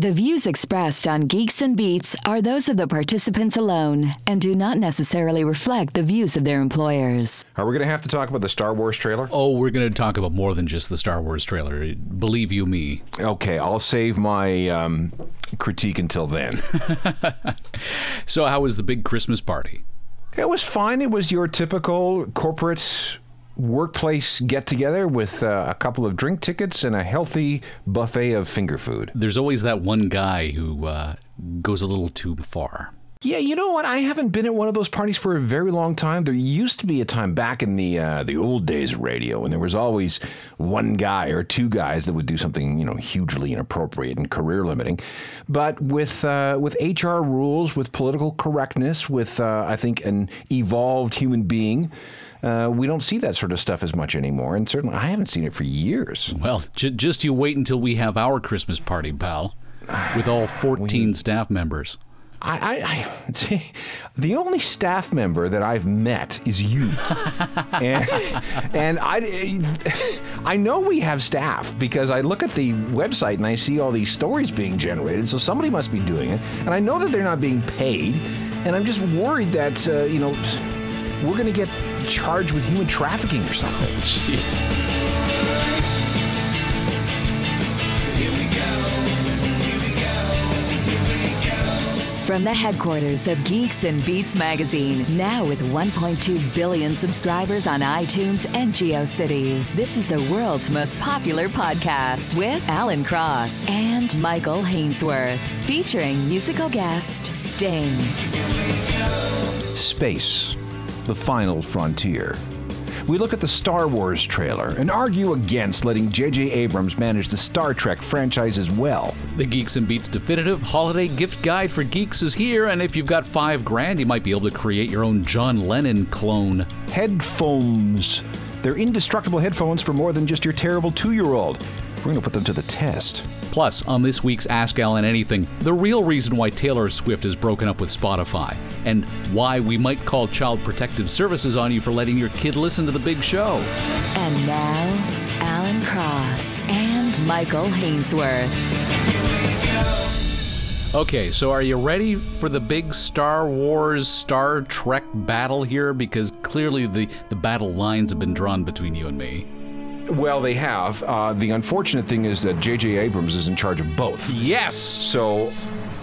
The views expressed on Geeks and Beats are those of the participants alone and do not necessarily reflect the views of their employers. Are we going to have to talk about the Star Wars trailer? Oh, we're going to talk about more than just the Star Wars trailer. Believe you me. Okay, I'll save my um, critique until then. So, how was the big Christmas party? it was fine. It was your typical corporate workplace get together with uh, a couple of drink tickets and a healthy buffet of finger food. There's always that one guy who uh, goes a little too far. Yeah, you know what? I haven't been at one of those parties for a very long time. There used to be a time back in the uh, the old days of radio when there was always one guy or two guys that would do something you know hugely inappropriate and career limiting. But with uh, with HR rules, with political correctness, with uh, I think an evolved human being. Uh, we don't see that sort of stuff as much anymore, and certainly I haven't seen it for years. Well, j- just you wait until we have our Christmas party, pal, with all 14 staff members. I, I, I see, the only staff member that I've met is you, and, and I, I know we have staff because I look at the website and I see all these stories being generated. So somebody must be doing it, and I know that they're not being paid, and I'm just worried that uh, you know we're going to get charged with human trafficking or something. Jeez. From the headquarters of Geeks and Beats magazine, now with 1.2 billion subscribers on iTunes and GeoCities, this is the world's most popular podcast with Alan Cross and Michael Hainsworth, featuring musical guest Sting. Space, the final frontier. We look at the Star Wars trailer and argue against letting J.J. Abrams manage the Star Trek franchise as well. The Geeks and Beats definitive holiday gift guide for geeks is here, and if you've got five grand, you might be able to create your own John Lennon clone. Headfoams. They're indestructible headphones for more than just your terrible two year old. We're going to put them to the test. Plus, on this week's Ask Alan Anything, the real reason why Taylor Swift has broken up with Spotify, and why we might call Child Protective Services on you for letting your kid listen to the big show. And now, Alan Cross and Michael Hainsworth. Okay, so are you ready for the big Star Wars Star Trek battle here? Because clearly the, the battle lines have been drawn between you and me. Well, they have. Uh, the unfortunate thing is that J.J. Abrams is in charge of both. Yes! So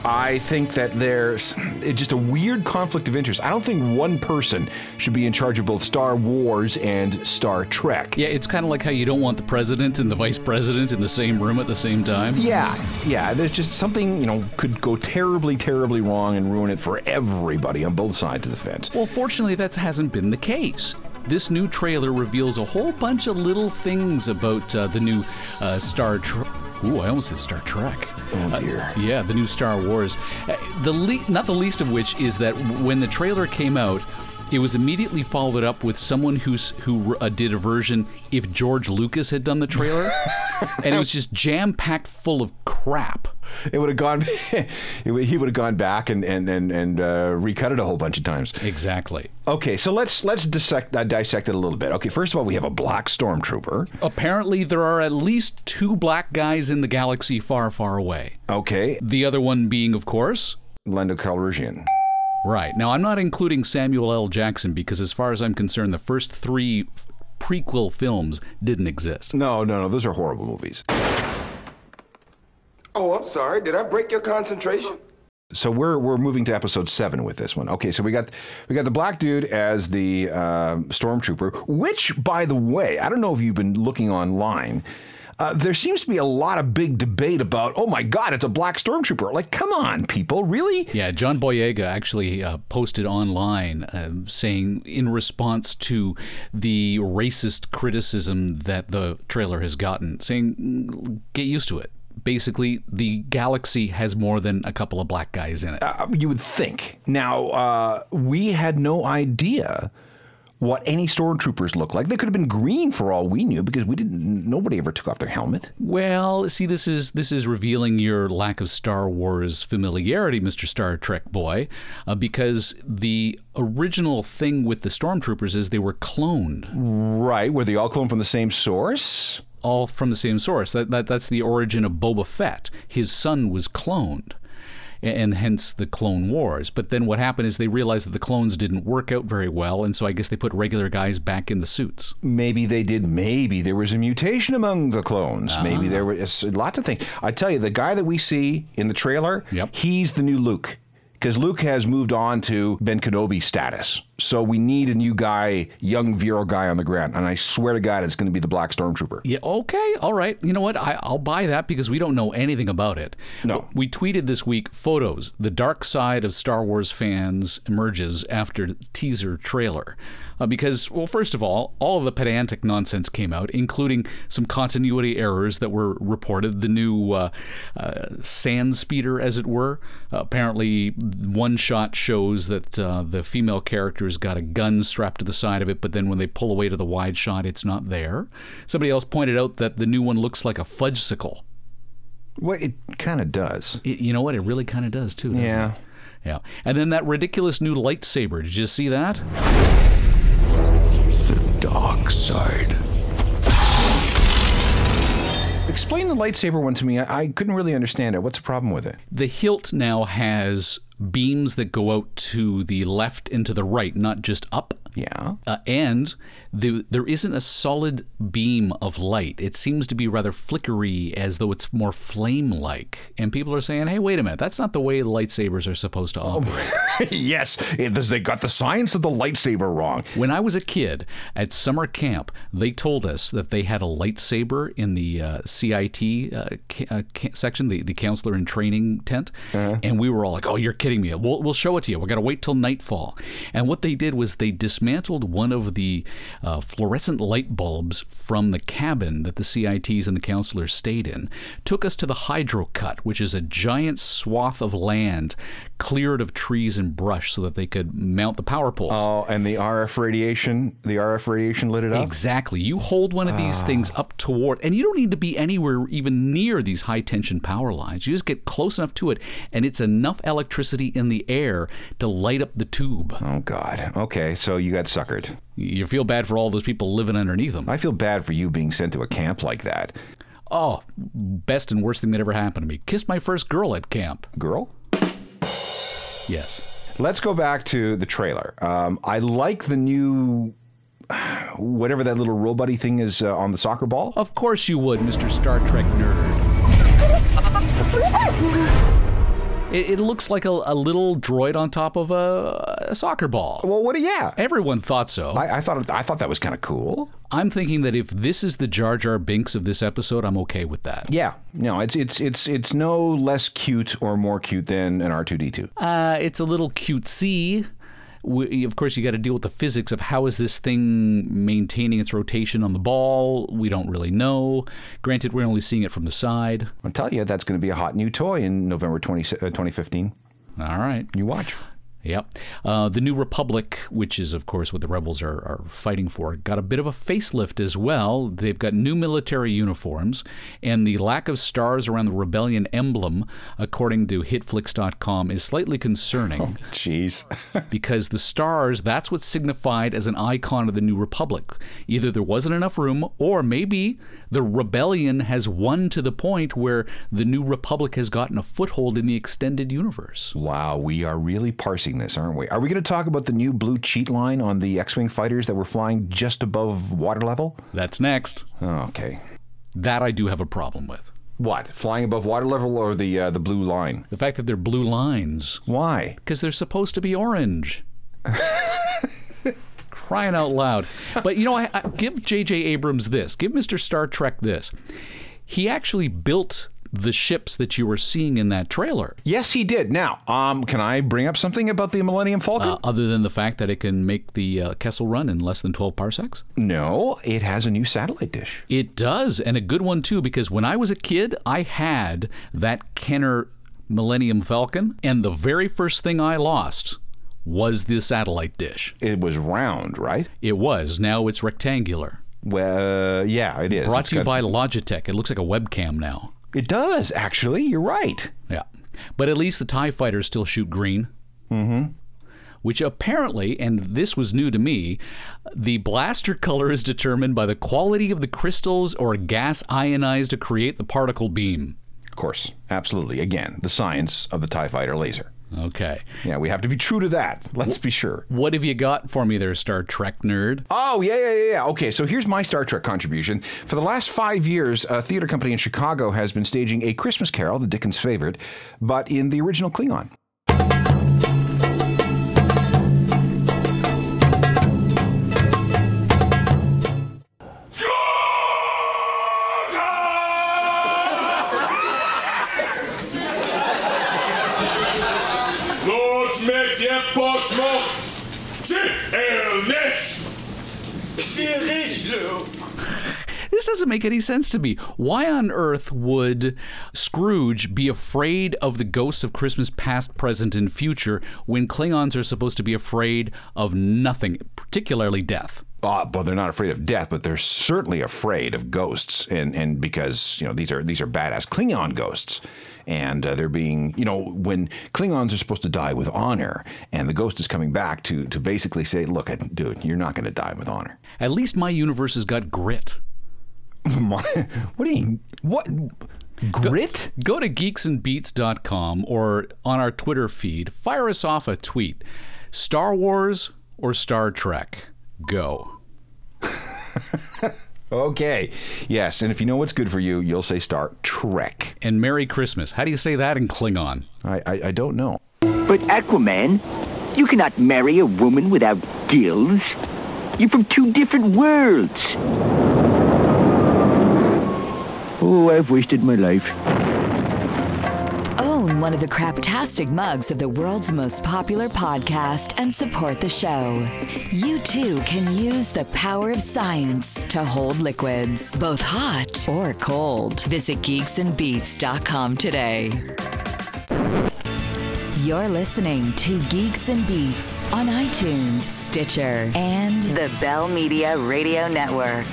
I think that there's it's just a weird conflict of interest. I don't think one person should be in charge of both Star Wars and Star Trek. Yeah, it's kind of like how you don't want the president and the vice president in the same room at the same time. Yeah, yeah. There's just something, you know, could go terribly, terribly wrong and ruin it for everybody on both sides of the fence. Well, fortunately, that hasn't been the case. This new trailer reveals a whole bunch of little things about uh, the new uh, Star Trek. Ooh, I almost said Star Trek. Oh, dear. Yeah, the new Star Wars. Uh, The le- not the least of which is that when the trailer came out, it was immediately followed up with someone who's who uh, did a version if George Lucas had done the trailer, and it was just jam packed full of crap. It would have gone. it would- he would have gone back and and and and uh, recut it a whole bunch of times. Exactly. Okay, so let's let's dissect uh, dissect it a little bit. Okay, first of all, we have a black stormtrooper. Apparently, there are at least two black guys in the galaxy far, far away. Okay, The other one being, of course, Lando Calrissian. Right. Now, I'm not including Samuel L. Jackson because, as far as I'm concerned, the first three prequel films didn't exist. No, no, no, those are horrible movies. Oh, I'm sorry. Did I break your concentration? So we're we're moving to episode seven with this one. Okay, so we got we got the black dude as the uh, stormtrooper. Which, by the way, I don't know if you've been looking online. Uh, there seems to be a lot of big debate about. Oh my God, it's a black stormtrooper! Like, come on, people, really? Yeah, John Boyega actually uh, posted online uh, saying, in response to the racist criticism that the trailer has gotten, saying, "Mm, get used to it. Basically, the galaxy has more than a couple of black guys in it. Uh, you would think. Now, uh, we had no idea what any stormtroopers look like. They could have been green for all we knew because we didn't. Nobody ever took off their helmet. Well, see, this is this is revealing your lack of Star Wars familiarity, Mister Star Trek boy, uh, because the original thing with the stormtroopers is they were cloned. Right? Were they all cloned from the same source? all from the same source. That, that that's the origin of Boba Fett. His son was cloned. And hence the Clone Wars. But then what happened is they realized that the clones didn't work out very well, and so I guess they put regular guys back in the suits. Maybe they did. Maybe there was a mutation among the clones. Ah. Maybe there was lots of things. I tell you, the guy that we see in the trailer, Yep. he's the new Luke. Because Luke has moved on to Ben Kenobi status. So we need a new guy, young virile guy on the ground. And I swear to God, it's going to be the Black Stormtrooper. Yeah, okay, all right. You know what? I, I'll buy that because we don't know anything about it. No. But we tweeted this week photos. The dark side of Star Wars fans emerges after teaser trailer. Uh, because, well, first of all, all of the pedantic nonsense came out, including some continuity errors that were reported. The new uh, uh, sand speeder, as it were. Apparently, one shot shows that uh, the female character's got a gun strapped to the side of it, but then when they pull away to the wide shot, it's not there. Somebody else pointed out that the new one looks like a fudgesicle. Well, it kind of does. Y- you know what? It really kind of does too. Yeah. it? Yeah. And then that ridiculous new lightsaber. Did you see that? The dark side. Explain the lightsaber one to me. I, I couldn't really understand it. What's the problem with it? The hilt now has beams that go out to the left and to the right, not just up. Yeah. Uh, and the, there isn't a solid beam of light. It seems to be rather flickery, as though it's more flame-like. And people are saying, "Hey, wait a minute! That's not the way lightsabers are supposed to operate." yes. It, they got the science of the lightsaber wrong. When I was a kid at summer camp, they told us that they had a lightsaber in the uh, CIT uh, ca- uh, ca- section, the, the counselor in training tent. And we were all like, oh, you're kidding me. We'll, we'll show it to you. We've got to wait till nightfall. And what they did was they dismantled one of the uh, fluorescent light bulbs from the cabin that the CITs and the counselors stayed in, took us to the hydro cut, which is a giant swath of land cleared of trees and brush so that they could mount the power poles. Oh, and the RF radiation, the RF radiation lit it up. Exactly. You hold one of these things up toward, and you don't need to be anywhere even near these high tension power lines. You just get close enough to it, and it's enough electricity in the air to light up the tube. Oh God. Okay, so you got suckered. You feel bad for all those people living underneath them. I feel bad for you being sent to a camp like that. Oh, best and worst thing that ever happened to me. Kissed my first girl at camp. Girl? Yes. Let's go back to the trailer. Um, I like the new, whatever that little robot thing is uh, on the soccer ball. Of course you would, Mr. Star Trek nerd. It, it looks like a, a little droid on top of a, a soccer ball. Well, what? Yeah, Everyone thought so. I, I thought I thought that was kind of cool. I'm thinking that if this is the Jar Jar Binks of this episode, I'm okay with that. Yeah, no, it's it's it's it's no less cute or more cute than an R two D two. Uh, it's a little cutesy. We, of course, you got to deal with the physics of how is this thing maintaining its rotation on the ball. We don't really know. Granted, we're only seeing it from the side. I'll tell you, that's going to be a hot new toy in November 20, uh, 2015. All right. You watch. Yep. Uh, the New Republic, which is, of course, what the rebels are, are fighting for, got a bit of a facelift as well. They've got new military uniforms, and the lack of stars around the rebellion emblem, according to HitFix.com, is slightly concerning. Jeez. because the stars, that's what signified as an icon of the New Republic. Either there wasn't enough room, or maybe the rebellion has won to the point where the New Republic has gotten a foothold in the extended universe. wow, we are really parsing this, aren't we? Are we going to talk about the new blue cheat line on the X-wing fighters that were flying just above water level? That's next. Oh, okay. That I do have a problem with. What? Flying above water level or the uh, the blue line? The fact that they're blue lines, Why? because they're supposed to be orange. Crying out loud. But you know, I, I give J.J. Abrams this. Give Mr. Star Trek this. He actually built the ships that you were seeing in that trailer. Yes, he did. Now, um, can I bring up something about the Millennium Falcon? Uh, other than the fact that it can make the uh, Kessel run in less than 12 parsecs? no, it has a new satellite dish. It does, and a good one too, because when I was a kid, I had that Kenner Millennium Falcon, and the very first thing I lost was the satellite dish. It was round, right? It was. Now it's rectangular. Well, uh, yeah, it is. Brought It's to you by Logitech. It looks like a webcam now. It does actually. You're right. Yeah. But at least the TIE fighters still shoot green. Mm-hmm. which apparently, and this was new to me, the blaster color is determined by the quality of the crystals or gas ionized to create the particle beam. Of course, absolutely. Again, the science of the TIE fighter laser. Okay. Yeah, we have to be true to that. Let's be sure. What have you got for me there, Star Trek nerd? Oh, yeah, yeah, yeah, yeah. Okay, so here's my Star Trek contribution. For the last five years, a theater company in Chicago has been staging A Christmas Carol, the Dickens favorite, but in the original Klingon. Låt mig på smock till Elnish! This doesn't make any sense to me. Why on earth would Scrooge be afraid of the ghosts of Christmas past, present, and future when Klingons are supposed to be afraid of nothing, particularly death? Uh, well, they're not afraid of death, but they're certainly afraid of ghosts, and and because you know these are these are badass Klingon ghosts, and uh, they're being you know when Klingons are supposed to die with honor, and the ghost is coming back to to basically say, look, dude, you're not going to die with honor. At least my universe has got grit. what do you mean what grit? Go to geeksandbeats.com or on our Twitter feed, fire us off a tweet. Star Wars or Star Trek? Go. Okay, yes, and if you know what's good for you, you'll say Star Trek. And Merry Christmas. How do you say that in Klingon? I I, I don't know. But Aquaman, you cannot marry a woman without gills. You're from two different worlds. Oh, I've wasted my life. Own one of the craptastic mugs of the world's most popular podcast and support the show. You too can use the power of science to hold liquids, both hot or cold. Visit geeksandbeats.com today. You're listening to Geeks and Beats on iTunes, Stitcher, and the Bell Media Radio Network.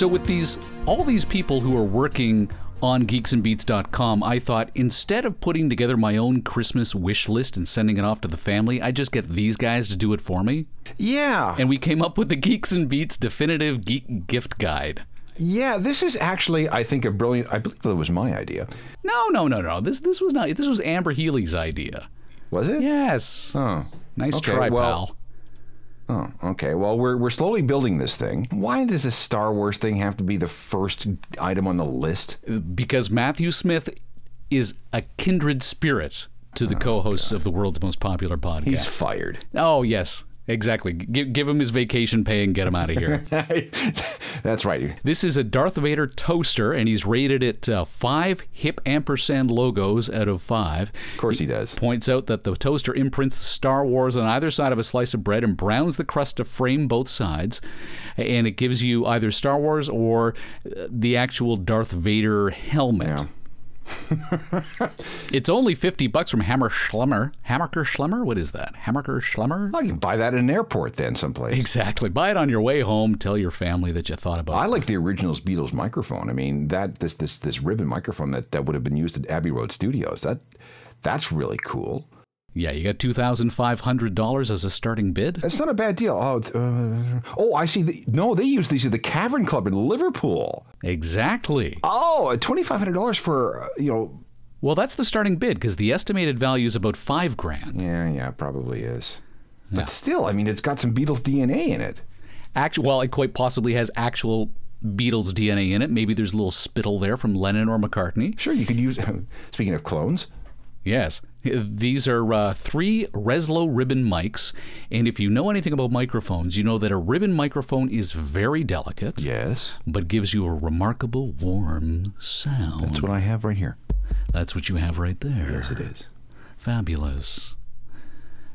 So with these all these people who are working on geeksandbeats.com, I thought instead of putting together my own Christmas wish list and sending it off to the family, I just get these guys to do it for me. Yeah, And we came up with the Geeks and Beats definitive geek gift guide. yeah. This is actually, I think, a brilliant. I believe it was my idea. No, no, no, no. This this was not this was Amber Healy's idea. Was it? Yes. Oh. Nice Okay, try, well- pal. Oh, okay. Well, we're we're slowly building this thing. Why does this Star Wars thing have to be the first item on the list? Uh, because Matthew Smith is a kindred spirit to the oh, co-host of the world's most popular podcast. He's fired. Oh yes, exactly. Give, give him his vacation pay and get him out of here. That's right. this is a Darth Vader toaster, and he's rated it uh, five hip ampersand logos out of five. Of course he does. Points out that the toaster imprints Star Wars on either side of a slice of bread and browns the crust to frame both sides, and it gives you either Star Wars or uh, the actual Darth Vader helmet. Yeah. It's only 50 bucks from Hammer Schlemmer. Hammacher Schlemmer? What is that? Hammacher Schlemmer? Well, you can buy that in an airport then someplace. Exactly. Buy it on your way home. Tell your family that you thought about I it. like the originals Beatles microphone. I mean, that this this this ribbon microphone that, that would have been used at Abbey Road Studios. That that's really cool. Yeah, you got $2,500 as a starting bid? That's not a bad deal. Oh, uh, oh, I see. The, no, they use these at the Cavern Club in Liverpool. Exactly. Oh, twenty five hundred dollars for uh, you know. Well, that's the starting bid because the estimated value is about five grand. Yeah, yeah, probably is. Yeah. But still, I mean, it's got some Beatles DNA in it. Actual, well, it quite possibly has actual Beatles DNA in it. Maybe there's a little spittle there from Lennon or McCartney. Sure, you could use. Speaking of clones, Yes. These are uh, three Reslo ribbon mics. And if you know anything about microphones, you know that a ribbon microphone is very delicate, yes, but gives you a remarkable warm sound. that's what I have right here. That's what you have right there. Yes, it is. Fabulous.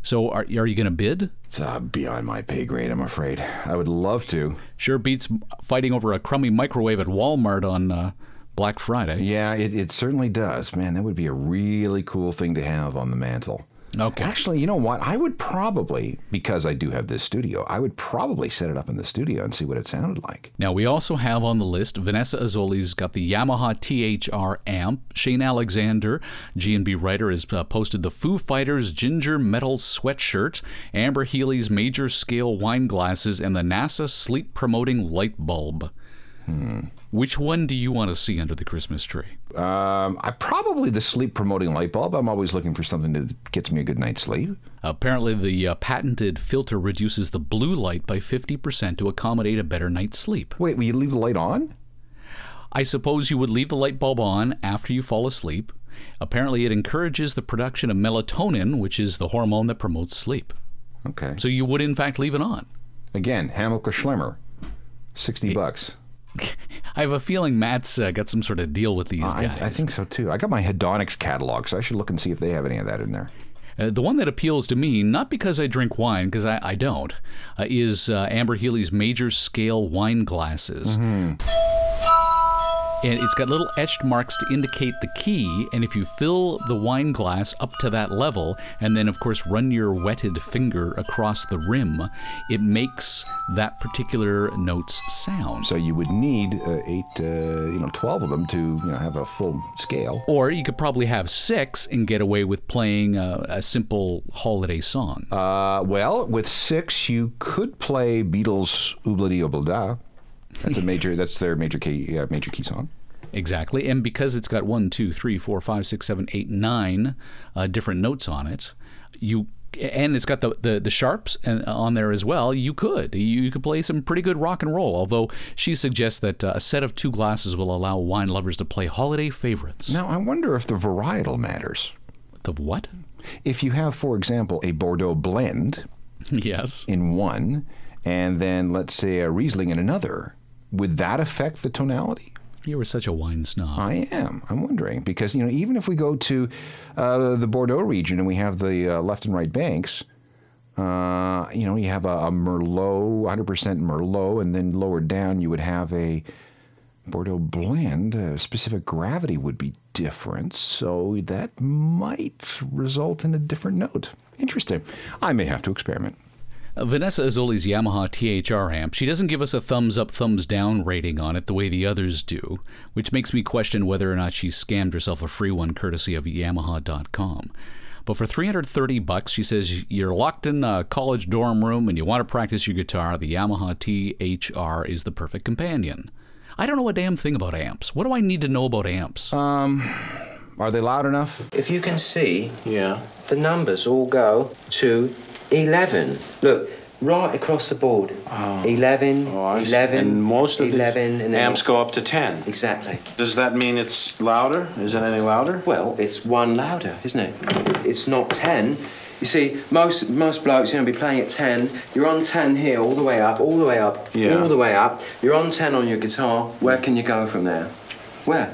So, are, are you going to bid? It's uh, beyond my pay grade, I'm afraid. I would love to. Sure beats fighting over a crummy microwave at Walmart on uh, Black Friday. Yeah, it, it certainly does. Man, that would be a really cool thing to have on the mantle. Okay. Actually, you know what? I would probably, because I do have this studio, I would probably set it up in the studio and see what it sounded like. Now, we also have on the list Vanessa Azzoli's got the Yamaha THR amp. Shane Alexander, G&B writer, has uh, posted the Foo Fighters Ginger Metal sweatshirt, Amber Healy's major scale wine glasses, and the NASA sleep promoting light bulb. Which one do you want to see under the Christmas tree? Um, I probably the sleep promoting light bulb. I'm always looking for something that gets me a good night's sleep. Apparently, the uh, patented filter reduces the blue light by 50% to accommodate a better night's sleep. Wait, will you leave the light on? I suppose you would leave the light bulb on after you fall asleep. Apparently, it encourages the production of melatonin, which is the hormone that promotes sleep. Okay. So you would, in fact, leave it on. Again, Hammacher Schlemmer, sixty bucks. I have a feeling Matt's uh, got some sort of deal with these I, guys. I think so too. I got my hedonics catalog, so I should look and see if they have any of that in there. Uh, the one that appeals to me, not because I drink wine, because I, I don't, uh, is uh, Amber Healy's major scale wine glasses. And it's got little etched marks to indicate the key. And if you fill the wine glass up to that level, and then, of course, run your wetted finger across the rim, it makes that particular note's sound. So you would need uh, eight, uh, you know, twelve of them to you know have a full scale. Or you could probably have six and get away with playing a, a simple holiday song. Uh, well, with six, you could play Beatles "Ob-La-Di, Ob-La-Da." That's a major. that's their major key, uh, major key song. Exactly. And because it's got one, two, three, four, five, six, seven, eight, nine uh, different notes on it, you and it's got the, the, the sharps and- on there as well. You could you, you could play some pretty good rock and roll. Although she suggests that uh, a set of two glasses will allow wine lovers to play holiday favorites. Now, I wonder if the varietal matters. The what? If you have, for example, a Bordeaux blend yes. in one, and then let's say a Riesling in another, would that affect the tonality? You were such a wine snob. I am. I'm wondering because you know even if we go to uh, the Bordeaux region and we have the uh, left and right banks, uh, you know you have a, a Merlot, 100% Merlot, and then lower down you would have a Bordeaux blend. Uh, specific gravity would be different, so that might result in a different note. Interesting. I may have to experiment. Vanessa Azzoli's Yamaha THR amp, she doesn't give us a thumbs up, thumbs down rating on it the way the others do, which makes me question whether or not she scammed herself a free one courtesy of Yamaha.com. But for 330 bucks, she says you're locked in a college dorm room and you want to practice your guitar, the Yamaha THR is the perfect companion. I don't know a damn thing about amps. What do I need to know about amps? Um, are they loud enough? If you can see, Yeah. the numbers all go to 11. Look, right across the board. 11, Oh, 11, And most of 11, and then amps go up to 10. Exactly. Does that mean it's louder? Is it any louder? Well, it's one louder, isn't it? It's not 10. You see, most most blokes, gonna be playing at 10. You're on 10 here, all the way up, all the way up, Yeah. all the way up. You're on 10 on your guitar. Where can you go from there? Where?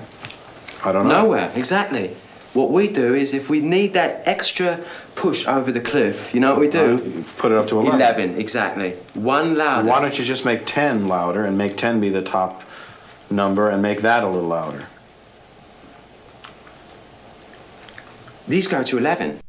I don't know. Nowhere, exactly. What we do is if we need that extra push over the cliff, you know what we do? Put it up to 11. 11, exactly. One louder. Why don't you just make 10 louder and make 10 be the top number and make that a little louder? These go to 11.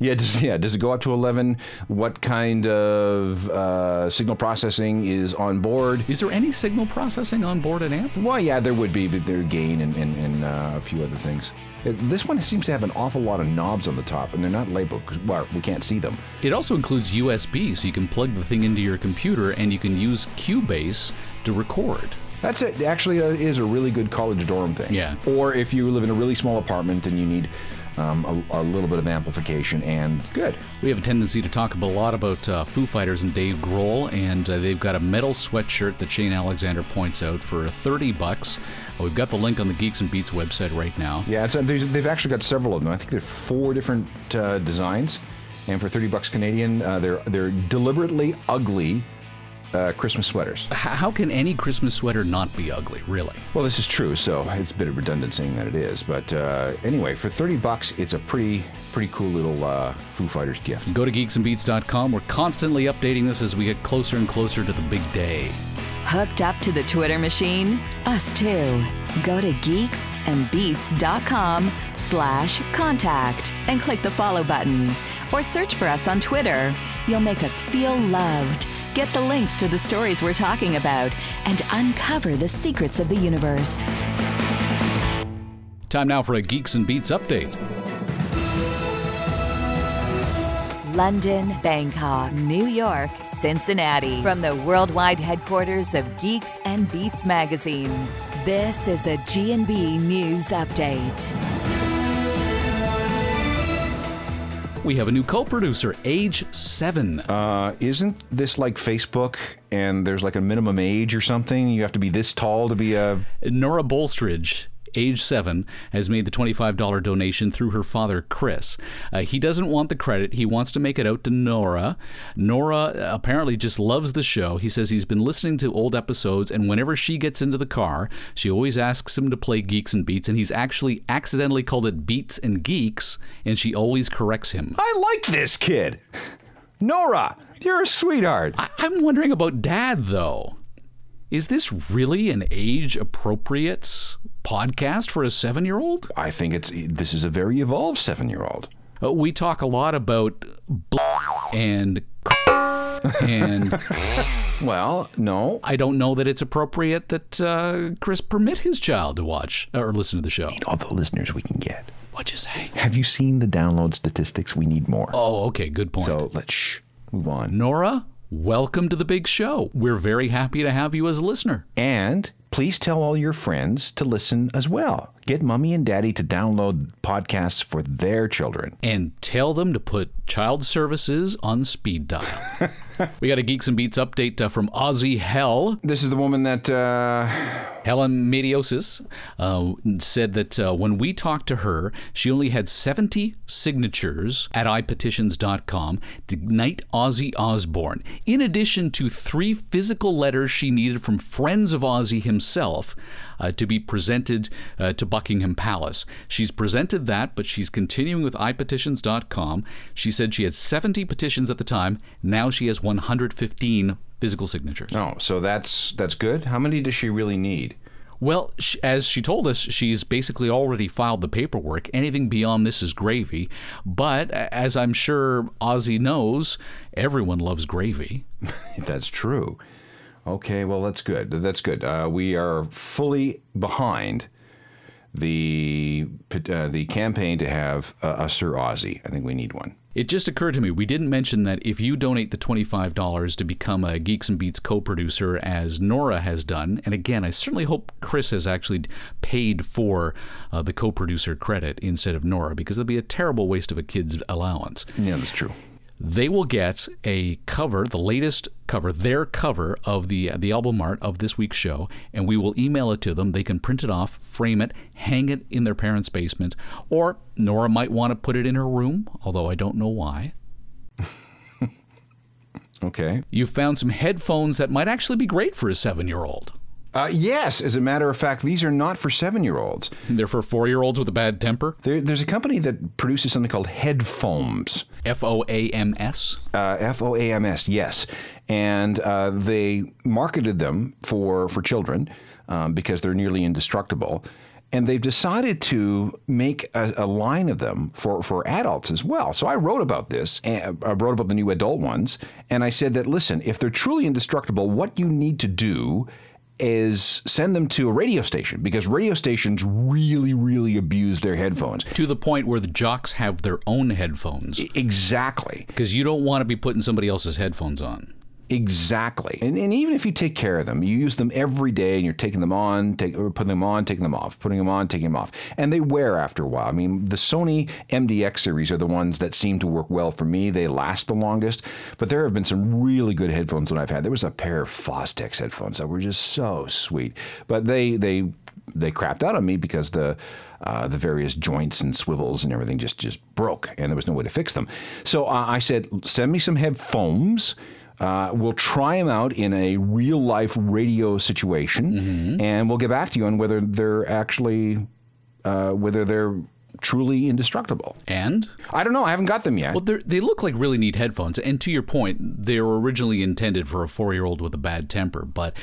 Yeah, does, yeah. Does it go up to 11? What kind of uh, signal processing is on board? Is there any signal processing on board an amp? Well, yeah, there would be, but there gain and, and, and uh, a few other things. This one seems to have an awful lot of knobs on the top, and they're not labeled because well, we can't see them. It also includes USB, so you can plug the thing into your computer and you can use Cubase to record. That's it. Actually, uh, is a really good college dorm thing. Yeah. Or if you live in a really small apartment and you need um, a, a little bit of amplification, and good. We have a tendency to talk a lot about uh, Foo Fighters and Dave Grohl, and uh, they've got a metal sweatshirt that Shane Alexander points out for 30 bucks. Uh, We've got the link on the Geeks and Beats website right now. Yeah, it's, uh, they've actually got several of them. I think there's four different uh, designs, and for 30 bucks Canadian, uh, they're they're deliberately ugly uh, Christmas sweaters. How can any Christmas sweater not be ugly, really? Well, this is true, so it's a bit of redundant saying that it is. But uh, anyway, for 30 bucks, it's a pretty pretty cool little uh, Foo Fighters gift. Go to geeksandbeats.com. We're constantly updating this as we get closer and closer to the big day. Hooked up to the Twitter machine? Us too. Go to geeksandbeats.com slash contact and click the follow button. Or search for us on Twitter. You'll make us feel loved, get the links to the stories we're talking about, and uncover the secrets of the universe. Time now for a Geeks and Beats update. London, Bangkok, New York, Cincinnati. From the worldwide headquarters of Geeks and Beats magazine. This is a G&B News Update. We have a new co-producer, age seven. Uh, isn't this like Facebook and there's like a minimum age or something? You have to be this tall to be a. Nora Bolstridge, age seven, has made the $25 donation through her father, Chris. Uh, he doesn't want the credit. He wants to make it out to Nora. Nora uh, apparently just loves the show. He says he's been listening to old episodes, and whenever she gets into the car, she always asks him to play Geeks and Beats, and he's actually accidentally called it Beats and Geeks, and she always corrects him. I like this kid. Nora, you're a sweetheart. I- I'm wondering about Dad, though. Is this really an age appropriate podcast for a seven year old? I think it's this is a very evolved seven year old. Uh, we talk a lot about and and Well, no. I don't know that it's appropriate that uh, Chris permit his child to watch or listen to the show. Need All the listeners we can get. What'd you say? Have you seen the download statistics? We need more. Oh, okay, good point. So let's shh, move on. Nora, welcome to the big show. We're very happy to have you as a listener. And please tell all your friends to listen as well. Get mommy and daddy to download podcasts for their children. And tell them to put child services on speed dial. we got a Geeks and Beats update uh, from Aussie Hell. This is the woman that uh, Helen Mediosis uh, said that uh, when we talked to her, she only had 70 signatures at iPetitions.com to knight Ozzy Osbourne, in addition to three physical letters she needed from friends of Ozzy himself uh, to be presented uh, to Buckingham Palace. She's presented that, but she's continuing with iPetitions.com. She said she had 70 petitions at the time. Now she has 115 physical signatures. Oh, so that's that's good. How many does she really need? Well, as she told us, she's basically already filed the paperwork. Anything beyond this is gravy. But as I'm sure Ozzy knows, everyone loves gravy. That's true. Okay, well that's good. That's good. Uh, we are fully behind the uh, the campaign to have uh, a Sir Ozzy. I think we need one. It just occurred to me we didn't mention that if you donate the $25 to become a Geeks and Beats co producer, as Nora has done, and again, I certainly hope Chris has actually paid for uh, the co producer credit instead of Nora, because it'd be a terrible waste of a kid's allowance. Yeah, that's true. They will get a cover, the latest cover, their cover of the the album art of this week's show, and we will email it to them. They can print it off, frame it, hang it in their parents' basement, or Nora might want to put it in her room, although I don't know why. Okay. You found some headphones that might actually be great for a seven-year-old. Uh, yes, as a matter of fact, these are not for seven-year-olds. They're for four-year-olds with a bad temper. There, there's a company that produces something called Headfoams. F O A M S. Uh, F O A M S, yes. And uh, they marketed them for, for children um, because they're nearly indestructible. And they've decided to make a, a line of them for, for adults as well. So I wrote about this. And I wrote about the new adult ones. And I said that, listen, if they're truly indestructible, what you need to do is send them to a radio station because radio stations really, really abuse their headphones. To the point where the jocks have their own headphones. Exactly. Because you don't want to be putting somebody else's headphones on. Exactly. And, and even if you take care of them, you use them every day and you're taking them on, take, putting them on, taking them off, putting them on, taking them off. And they wear after a while. I mean, the Sony MDX series are the ones that seem to work well for me. They last the longest. But there have been some really good headphones that I've had. There was a pair of Fostex headphones that were just so sweet. But they, they, they crapped out on me because the uh, the various joints and swivels and everything just just broke, and there was no way to fix them. So uh, I said, send me some headphones. Uh, we'll try them out in a real life radio situation, and we'll get back to you on whether they're actually uh, whether they're truly indestructible. And I don't know. I haven't got them yet. Well, they're- look like really neat headphones. And to your point, they were originally intended for a four year old with a bad temper, but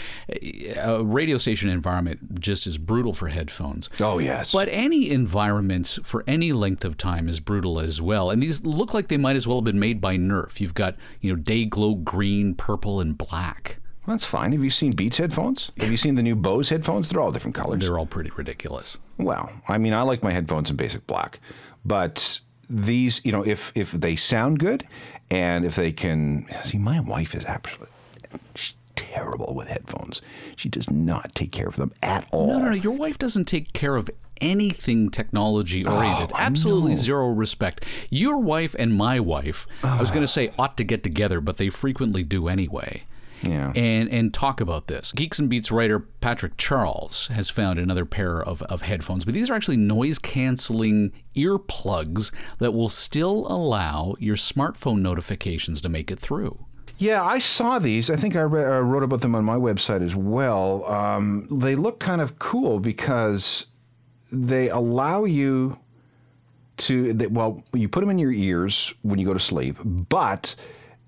a radio station environment just is brutal for headphones. oh yes. But any environment for any length of time is brutal as well. And these look like they might as well have been made by Nerf. You've got, you know, day glow green, purple, and black. That's fine. Have you seen Beats headphones? Have you seen the new Bose headphones? They're all different colors. They're all pretty ridiculous. Well, I mean, I like my headphones in basic black, but these, you know, if if they sound good and if they can see, my wife is absolutely she's terrible with headphones. She does not take care of them at all. No, no, no. Your wife doesn't take care of anything technology oriented. Oh, Absolutely know. zero respect. Your wife and my wife, I was oh. going to say ought to get together, but they frequently do anyway. Yeah. And and talk about this. Geeks and Beats writer Patrick Charles has found another pair of, of headphones, but these are actually noise canceling earplugs that will still allow your smartphone notifications to make it through. Yeah, I saw these. I think I re- uh, wrote about them on my website as well. Um, they look kind of cool because they allow you to, they, well, you put them in your ears when you go to sleep, but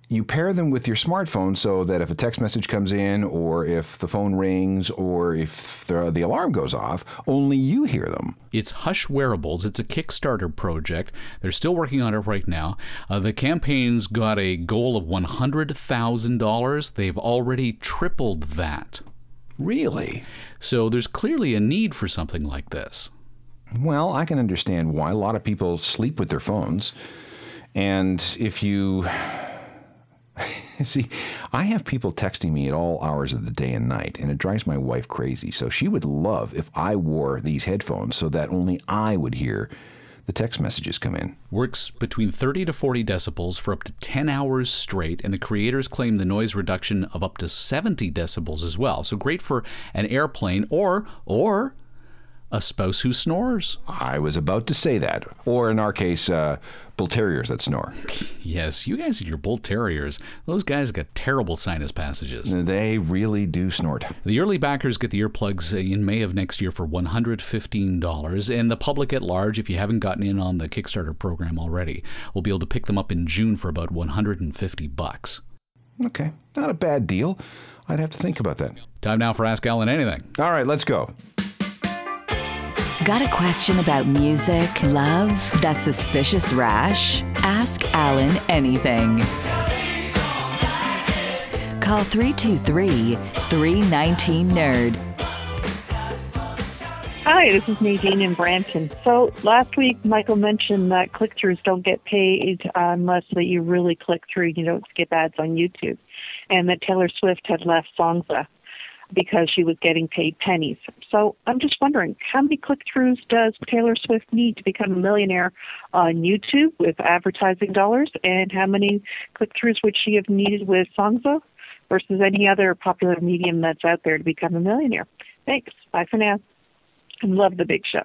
you pair them with your smartphone so that if a text message comes in or if the phone rings or if the, the alarm goes off, only you hear them. It's Hush Wearables. It's a Kickstarter project. They're still working on it right now. Uh, the campaign's got a goal of $100,000. They've already tripled that. Really? So there's clearly a need for something like this. Well, I can understand why a lot of people sleep with their phones. And if you see, I have people texting me at all hours of the day and night, and it drives my wife crazy. So she would love if I wore these headphones so that only I would hear the text messages come in. Works between 30 to 40 decibels for up to 10 hours straight, and the creators claim the noise reduction of up to 70 decibels as well. So great for an airplane or or a spouse who snores. I was about to say that. Or in our case, uh, bull terriers that snore. Yes, you guys and your bull terriers. Those guys got terrible sinus passages. They really do snort. The early backers get the earplugs in May of next year for $115, and the public at large, if you haven't gotten in on the Kickstarter program already, will be able to pick them up in June for about 150 bucks. Okay, not a bad deal. I'd have to think about that. Time now for Ask Alan Anything. All right, let's go. Got a question about music, love, that suspicious rash? Ask Alan anything. Call 323 319 Nerd. Hi, this is Nadine in Brampton. So last week, Michael mentioned that click-throughs don't get paid unless that you really click through. You don't skip ads on YouTube, and that Taylor Swift had left Songza because she was getting paid pennies. So I'm just wondering, how many click-throughs does Taylor Swift need to become a millionaire on YouTube with advertising dollars, and how many click-throughs would she have needed with Songza versus any other popular medium that's out there to become a millionaire? Thanks. Bye for now. Love the big show.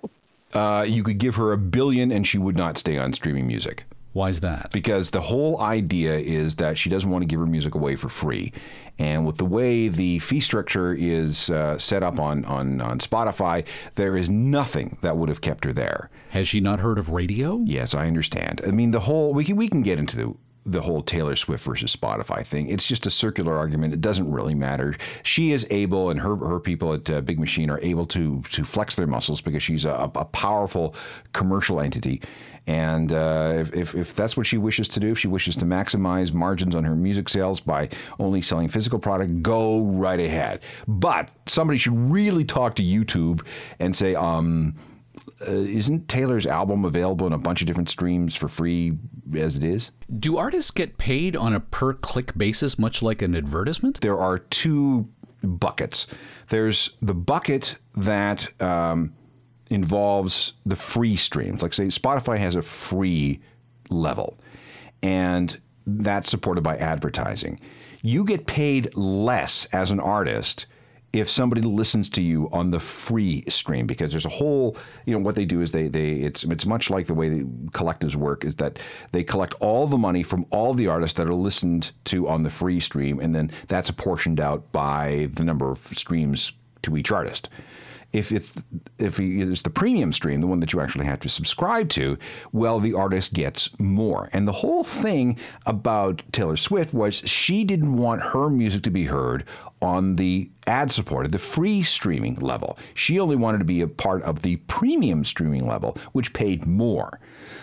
Uh, you could give her a billion and she would not stay on streaming music. Why is that? Because the whole idea is that she doesn't want to give her music away for free. And with the way the fee structure is uh, set up on, on, on Spotify, there is nothing that would have kept her there. Has she not heard of radio? Yes, I understand. I mean, the whole, we can, we can get into the, the whole Taylor Swift versus Spotify thing. It's just a circular argument. It doesn't really matter. She is able, and her her people at uh, Big Machine are able to to flex their muscles because she's a, a powerful commercial entity. And uh, if, if, if that's what she wishes to do, if she wishes to maximize margins on her music sales by only selling physical product, go right ahead. But somebody should really talk to YouTube and say, um, uh, isn't Taylor's album available in a bunch of different streams for free as it is? Do artists get paid on a per click basis, much like an advertisement? There are two buckets. There's the bucket that um, involves the free streams. Like, say, Spotify has a free level, and that's supported by advertising. You get paid less as an artist if somebody listens to you on the free stream because there's a whole you know what they do is they they it's it's much like the way the collectives work is that they collect all the money from all the artists that are listened to on the free stream and then that's apportioned out by the number of streams to each artist If it, if it's the premium stream, the one that you actually have to subscribe to, well, the artist gets more. And the whole thing about Taylor Swift was she didn't want her music to be heard on the ad supported, the free streaming level. She only wanted to be a part of the premium streaming level, which paid more.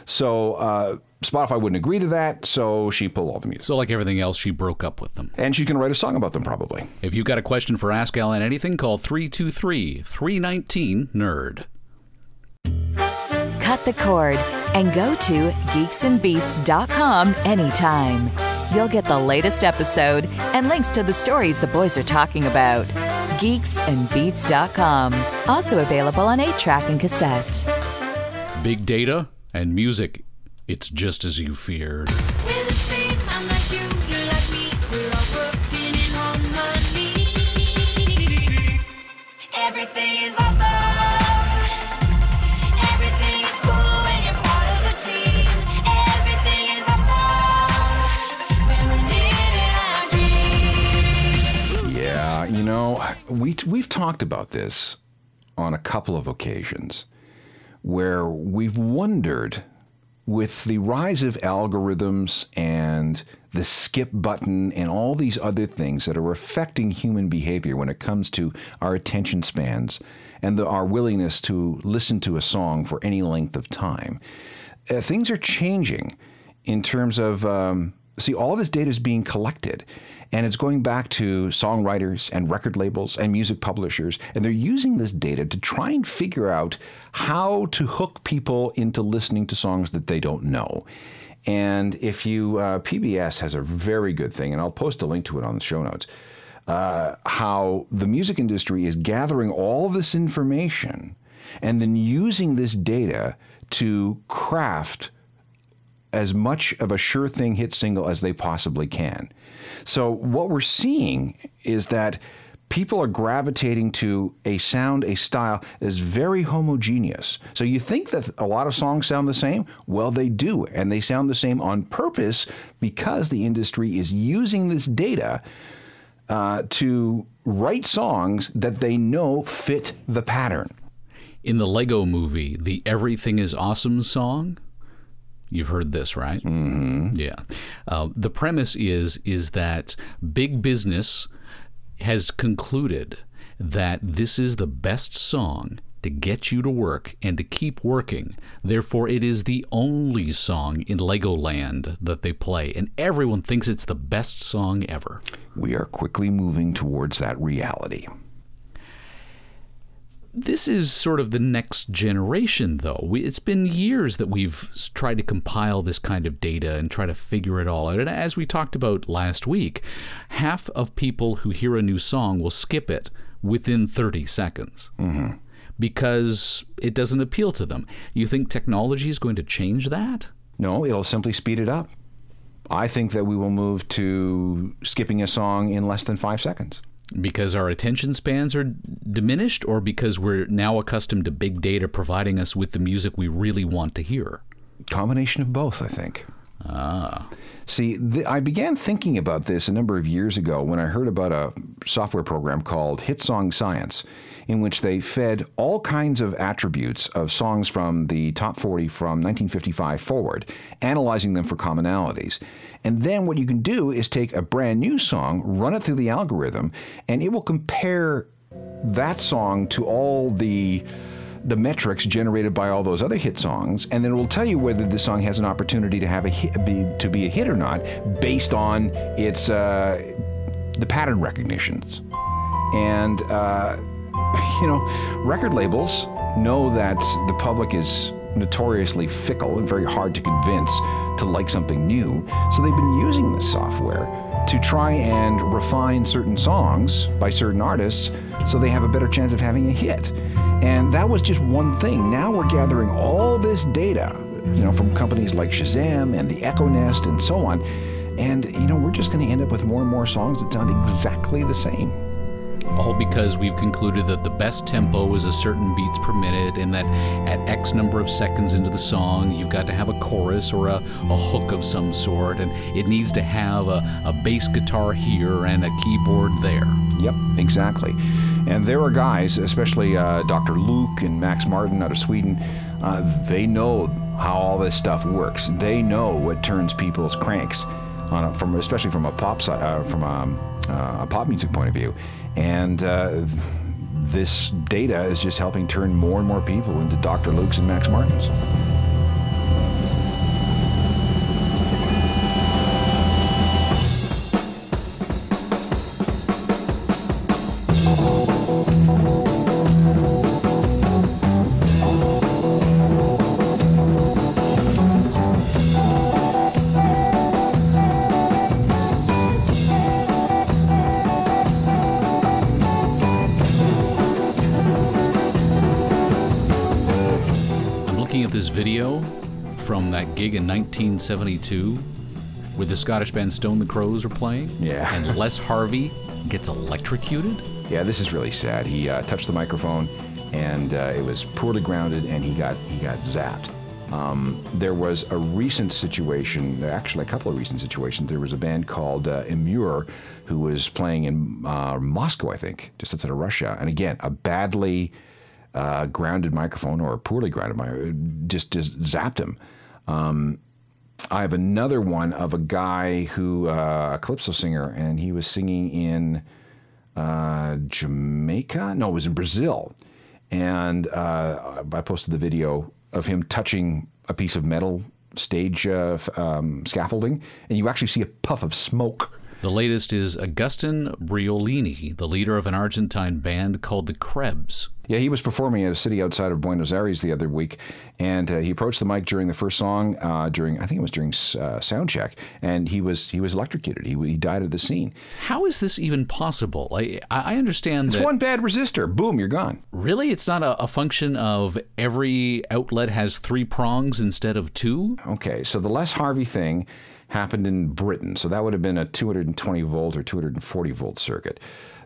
So uh, Spotify wouldn't agree to that, so she pulled all the music. So, like everything else, she broke up with them. And she's going to write a song about them, probably. If you've got a question for Ask Alan Anything, call 323 319 NERD. Cut the cord and go to geeksandbeats.com anytime. You'll get the latest episode and links to the stories the boys are talking about. Geeksandbeats.com. Also available on 8 track and cassette. Big data and music. It's just as you feared. Everything is awesome. Everything is cool when you're part of the team. Everything is awesome when we're living our dreams. Yeah, you know, we we've talked about this on a couple of occasions where we've wondered with the rise of algorithms and the skip button and all these other things that are affecting human behavior when it comes to our attention spans and the, our willingness to listen to a song for any length of time, uh, things are changing in terms of um, see all this data is being collected and it's going back to songwriters and record labels and music publishers and they're using this data to try and figure out how to hook people into listening to songs that they don't know. And if you uh, pbs has a very good thing and i'll post a link to it on the show notes uh, how the music industry is gathering all this information and then using this data to craft as much of a sure thing hit single as they possibly can. So, what we're seeing is that people are gravitating to a sound, a style that is very homogeneous. So, you think that a lot of songs sound the same? Well, they do. And they sound the same on purpose because the industry is using this data uh, to write songs that they know fit the pattern. In the Lego movie, the Everything is Awesome song, You've heard this, right? Mm-hmm. Yeah. Uh, the premise is is that big business has concluded that this is the best song to get you to work and to keep working. Therefore, it is the only song in Legoland that they play, and everyone thinks it's the best song ever. We are quickly moving towards that reality. This is sort of the next generation, though. We, it's been years that we've tried to compile this kind of data and try to figure it all out. And as we talked about last week, half of people who hear a new song will skip it within 30 seconds mm-hmm. because it doesn't appeal to them. You think technology is going to change that? No, it'll simply speed it up. I think that we will move to skipping a song in less than five seconds. Because our attention spans are diminished, or because we're now accustomed to big data providing us with the music we really want to hear? Combination of both, I think. Ah. See, th- I began thinking about this a number of years ago when I heard about a software program called Hit Song Science, in which they fed all kinds of attributes of songs from the top 40 from 1955 forward, analyzing them for commonalities. And then what you can do is take a brand new song, run it through the algorithm, and it will compare that song to all the the metrics generated by all those other hit songs, and then it will tell you whether the song has an opportunity to have a hit, be, to be a hit or not, based on its uh, the pattern recognitions. And uh, you know, record labels know that the public is notoriously fickle and very hard to convince to like something new, so they've been using this software to try and refine certain songs by certain artists so they have a better chance of having a hit. And that was just one thing. Now we're gathering all this data, you know, from companies like Shazam and the Echo Nest and so on. And, you know, we're just going to end up with more and more songs that sound exactly the same. All because we've concluded that the best tempo is a certain beats per minute, and that at X number of seconds into the song, you've got to have a chorus or a, a hook of some sort, and it needs to have a, a bass guitar here and a keyboard there. Yep, exactly. And there are guys, especially uh, Dr. Luke and Max Martin out of Sweden, uh, they know how all this stuff works. They know what turns people's cranks, a, from especially from a pop side, uh, from a, uh, a pop music point of view. And uh, this data is just helping turn more and more people into Dr. Luke's and Max Martins. 1972 where the Scottish band Stone the Crows are playing. Yeah. And Les Harvey gets electrocuted. Yeah, this is really sad. He uh, touched the microphone, and uh, it was poorly grounded, and he got he got zapped. Um, there was a recent situation, actually a couple of recent situations. There was a band called uh, Emure who was playing in uh, Moscow, I think, just outside of Russia, and again, a badly uh, grounded microphone or a poorly grounded microphone just just zapped him. Um, I have another one of a guy who, uh, a calypso singer, and he was singing in uh, Jamaica. No, it was in Brazil. And uh, I posted the video of him touching a piece of metal stage uh, um, scaffolding, and you actually see a puff of smoke. The latest is Agustin Briolini, the leader of an Argentine band called the Krebs. Yeah, he was performing at a city outside of Buenos Aires the other week, and uh, he approached the mic during the first song. Uh, during I think it was during uh, sound check, and he was he was electrocuted. He, he died at the scene. How is this even possible? I, I understand It's that. one bad resistor. Boom, you're gone. Really? It's not a, a function of every outlet has three prongs instead of two? Okay, so the Les Harvey thing happened in Britain, so that would have been a 220 volt or 240 volt circuit.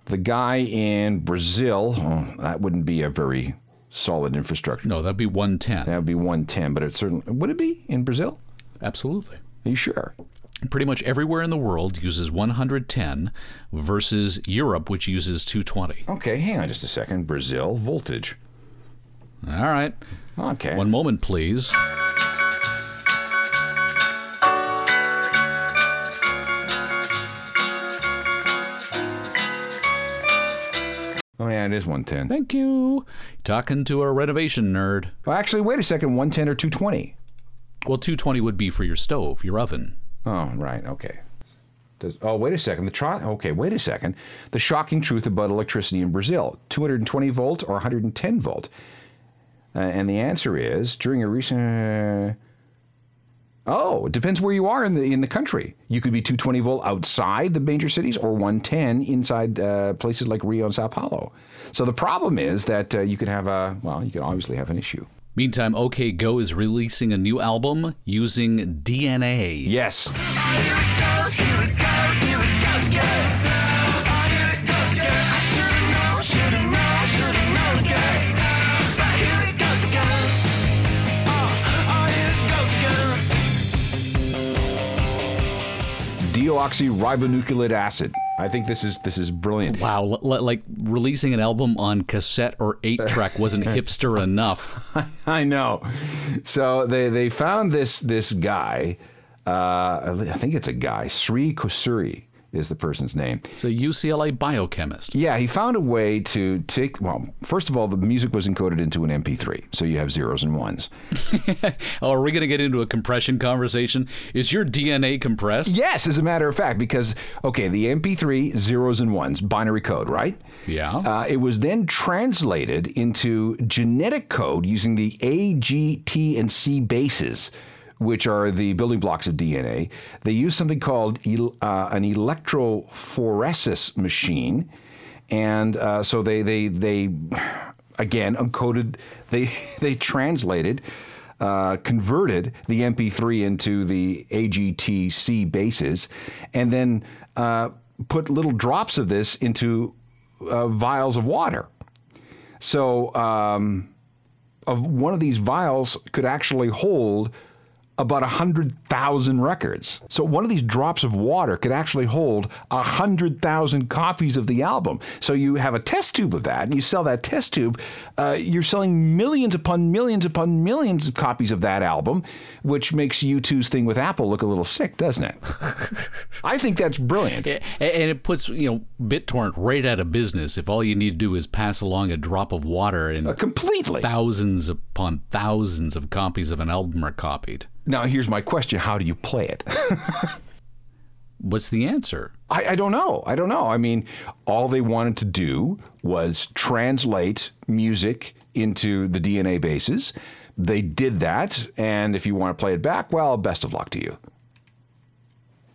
The guy in Brazil, oh, that wouldn't be a very solid infrastructure. No, that'd be 110. That would be 110, but it certainly would it be in Brazil? Absolutely. Are you sure? Pretty much everywhere in the world uses 110 versus Europe, which uses 220. Okay, hang on just a second. Brazil voltage. All right. Okay. One moment, please. Yeah, it is 110. Thank you. Talking to a renovation nerd. Well, actually, wait a second. 110 or 220? Well, 220 would be for your stove, your oven. Oh, right. Okay. Does, oh, wait a second. The tri- okay, wait a second. The shocking truth about electricity in Brazil: 220 volt or 110 volt. Uh, and the answer is during a recent. Oh, it depends where you are in the in the country. You could be 220 volt outside the major cities, or 110 inside uh, places like Rio and Sao Paulo. So the problem is that uh, you could have a well, you could obviously have an issue. Meantime, OK Go is releasing a new album using DNA. Yes. Deoxyribonucleic acid. I think this is this is brilliant. Wow, l- l- like releasing an album on cassette or eight track wasn't hipster enough. I know. So they they found this this guy. Uh, I think it's a guy. Sri Kosuri is the person's name. It's a UCLA biochemist. Yeah, he found a way to take. Well, first of all, the music was encoded into an MP3, so you have zeros and ones. Oh, are we going to get into a compression conversation? Is your DNA compressed? Yes, as a matter of fact, because okay, the MP3 zeros and ones binary code, right? Yeah. Uh, it was then translated into genetic code using the A, G, T, and C bases, which are the building blocks of DNA. They use something called el- uh, an electrophoresis machine, and uh, so they they they again encoded. They they translated. Uh, converted the MP3 into the AGTC bases, and then uh, put little drops of this into uh, vials of water. So, um, of one of these vials could actually hold about 100,000 records. So one of these drops of water could actually hold 100,000 copies of the album. So you have a test tube of that and you sell that test tube, uh, you're selling millions upon millions upon millions of copies of that album, which makes U2's thing with Apple look a little sick, doesn't it? I think that's brilliant. And it puts, you know, BitTorrent right out of business if all you need to do is pass along a drop of water and completely thousands upon thousands of copies of an album are copied. Now, here's my question How do you play it? What's the answer? I, I don't know. I don't know. I mean, all they wanted to do was translate music into the DNA bases. They did that. And if you want to play it back, well, best of luck to you.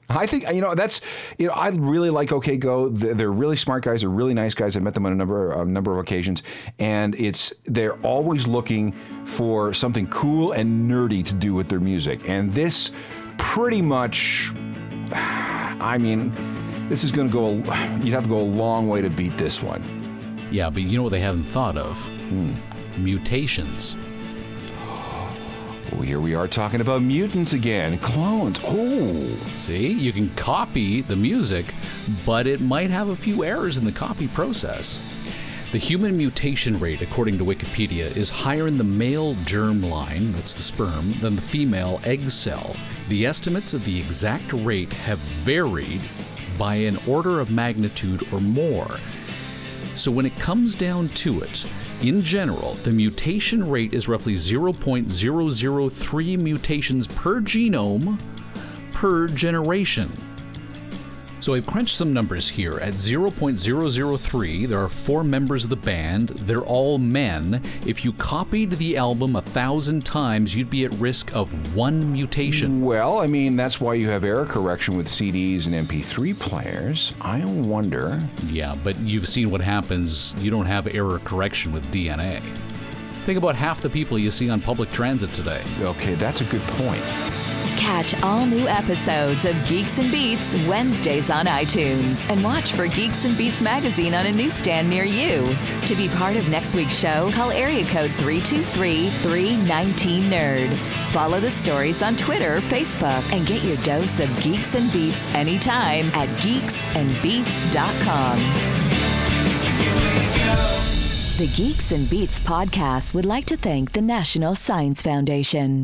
I think you know that's you know I really like OK Go. They're really smart guys. They're really nice guys. I've met them on a number a number of occasions, and it's they're always looking for something cool and nerdy to do with their music. And this pretty much, I mean, this is going to go. You'd have to go a long way to beat this one. Yeah, but you know what they haven't thought of? Hmm. Mutations. Oh, here we are talking about mutants again, clones. Oh, See, you can copy the music, but it might have a few errors in the copy process. The human mutation rate, according to Wikipedia, is higher in the male germline, that's the sperm, than the female egg cell. The estimates of the exact rate have varied by an order of magnitude or more. So when it comes down to it, in general, the mutation rate is roughly 0.003 mutations per genome per generation. So I've crunched some numbers here. At 0.003, there are four members of the band. They're all men. If you copied the album a thousand times, you'd be at risk of one mutation. well, I mean that's why you have error correction with CDs and MP3 players. I wonder. Yeah, but you've seen what happens. You don't have error correction with DNA. Think about half the people you see on public transit today. Okay, that's a good point. Catch all new episodes of Geeks and Beats Wednesdays on iTunes and watch for Geeks and Beats magazine on a newsstand near you. To be part of next week's show, call area code 323 319 Nerd. Follow the stories on Twitter, Facebook, and get your dose of Geeks and Beats anytime at geeksandbeats.com. The Geeks and Beats podcast would like to thank the National Science Foundation.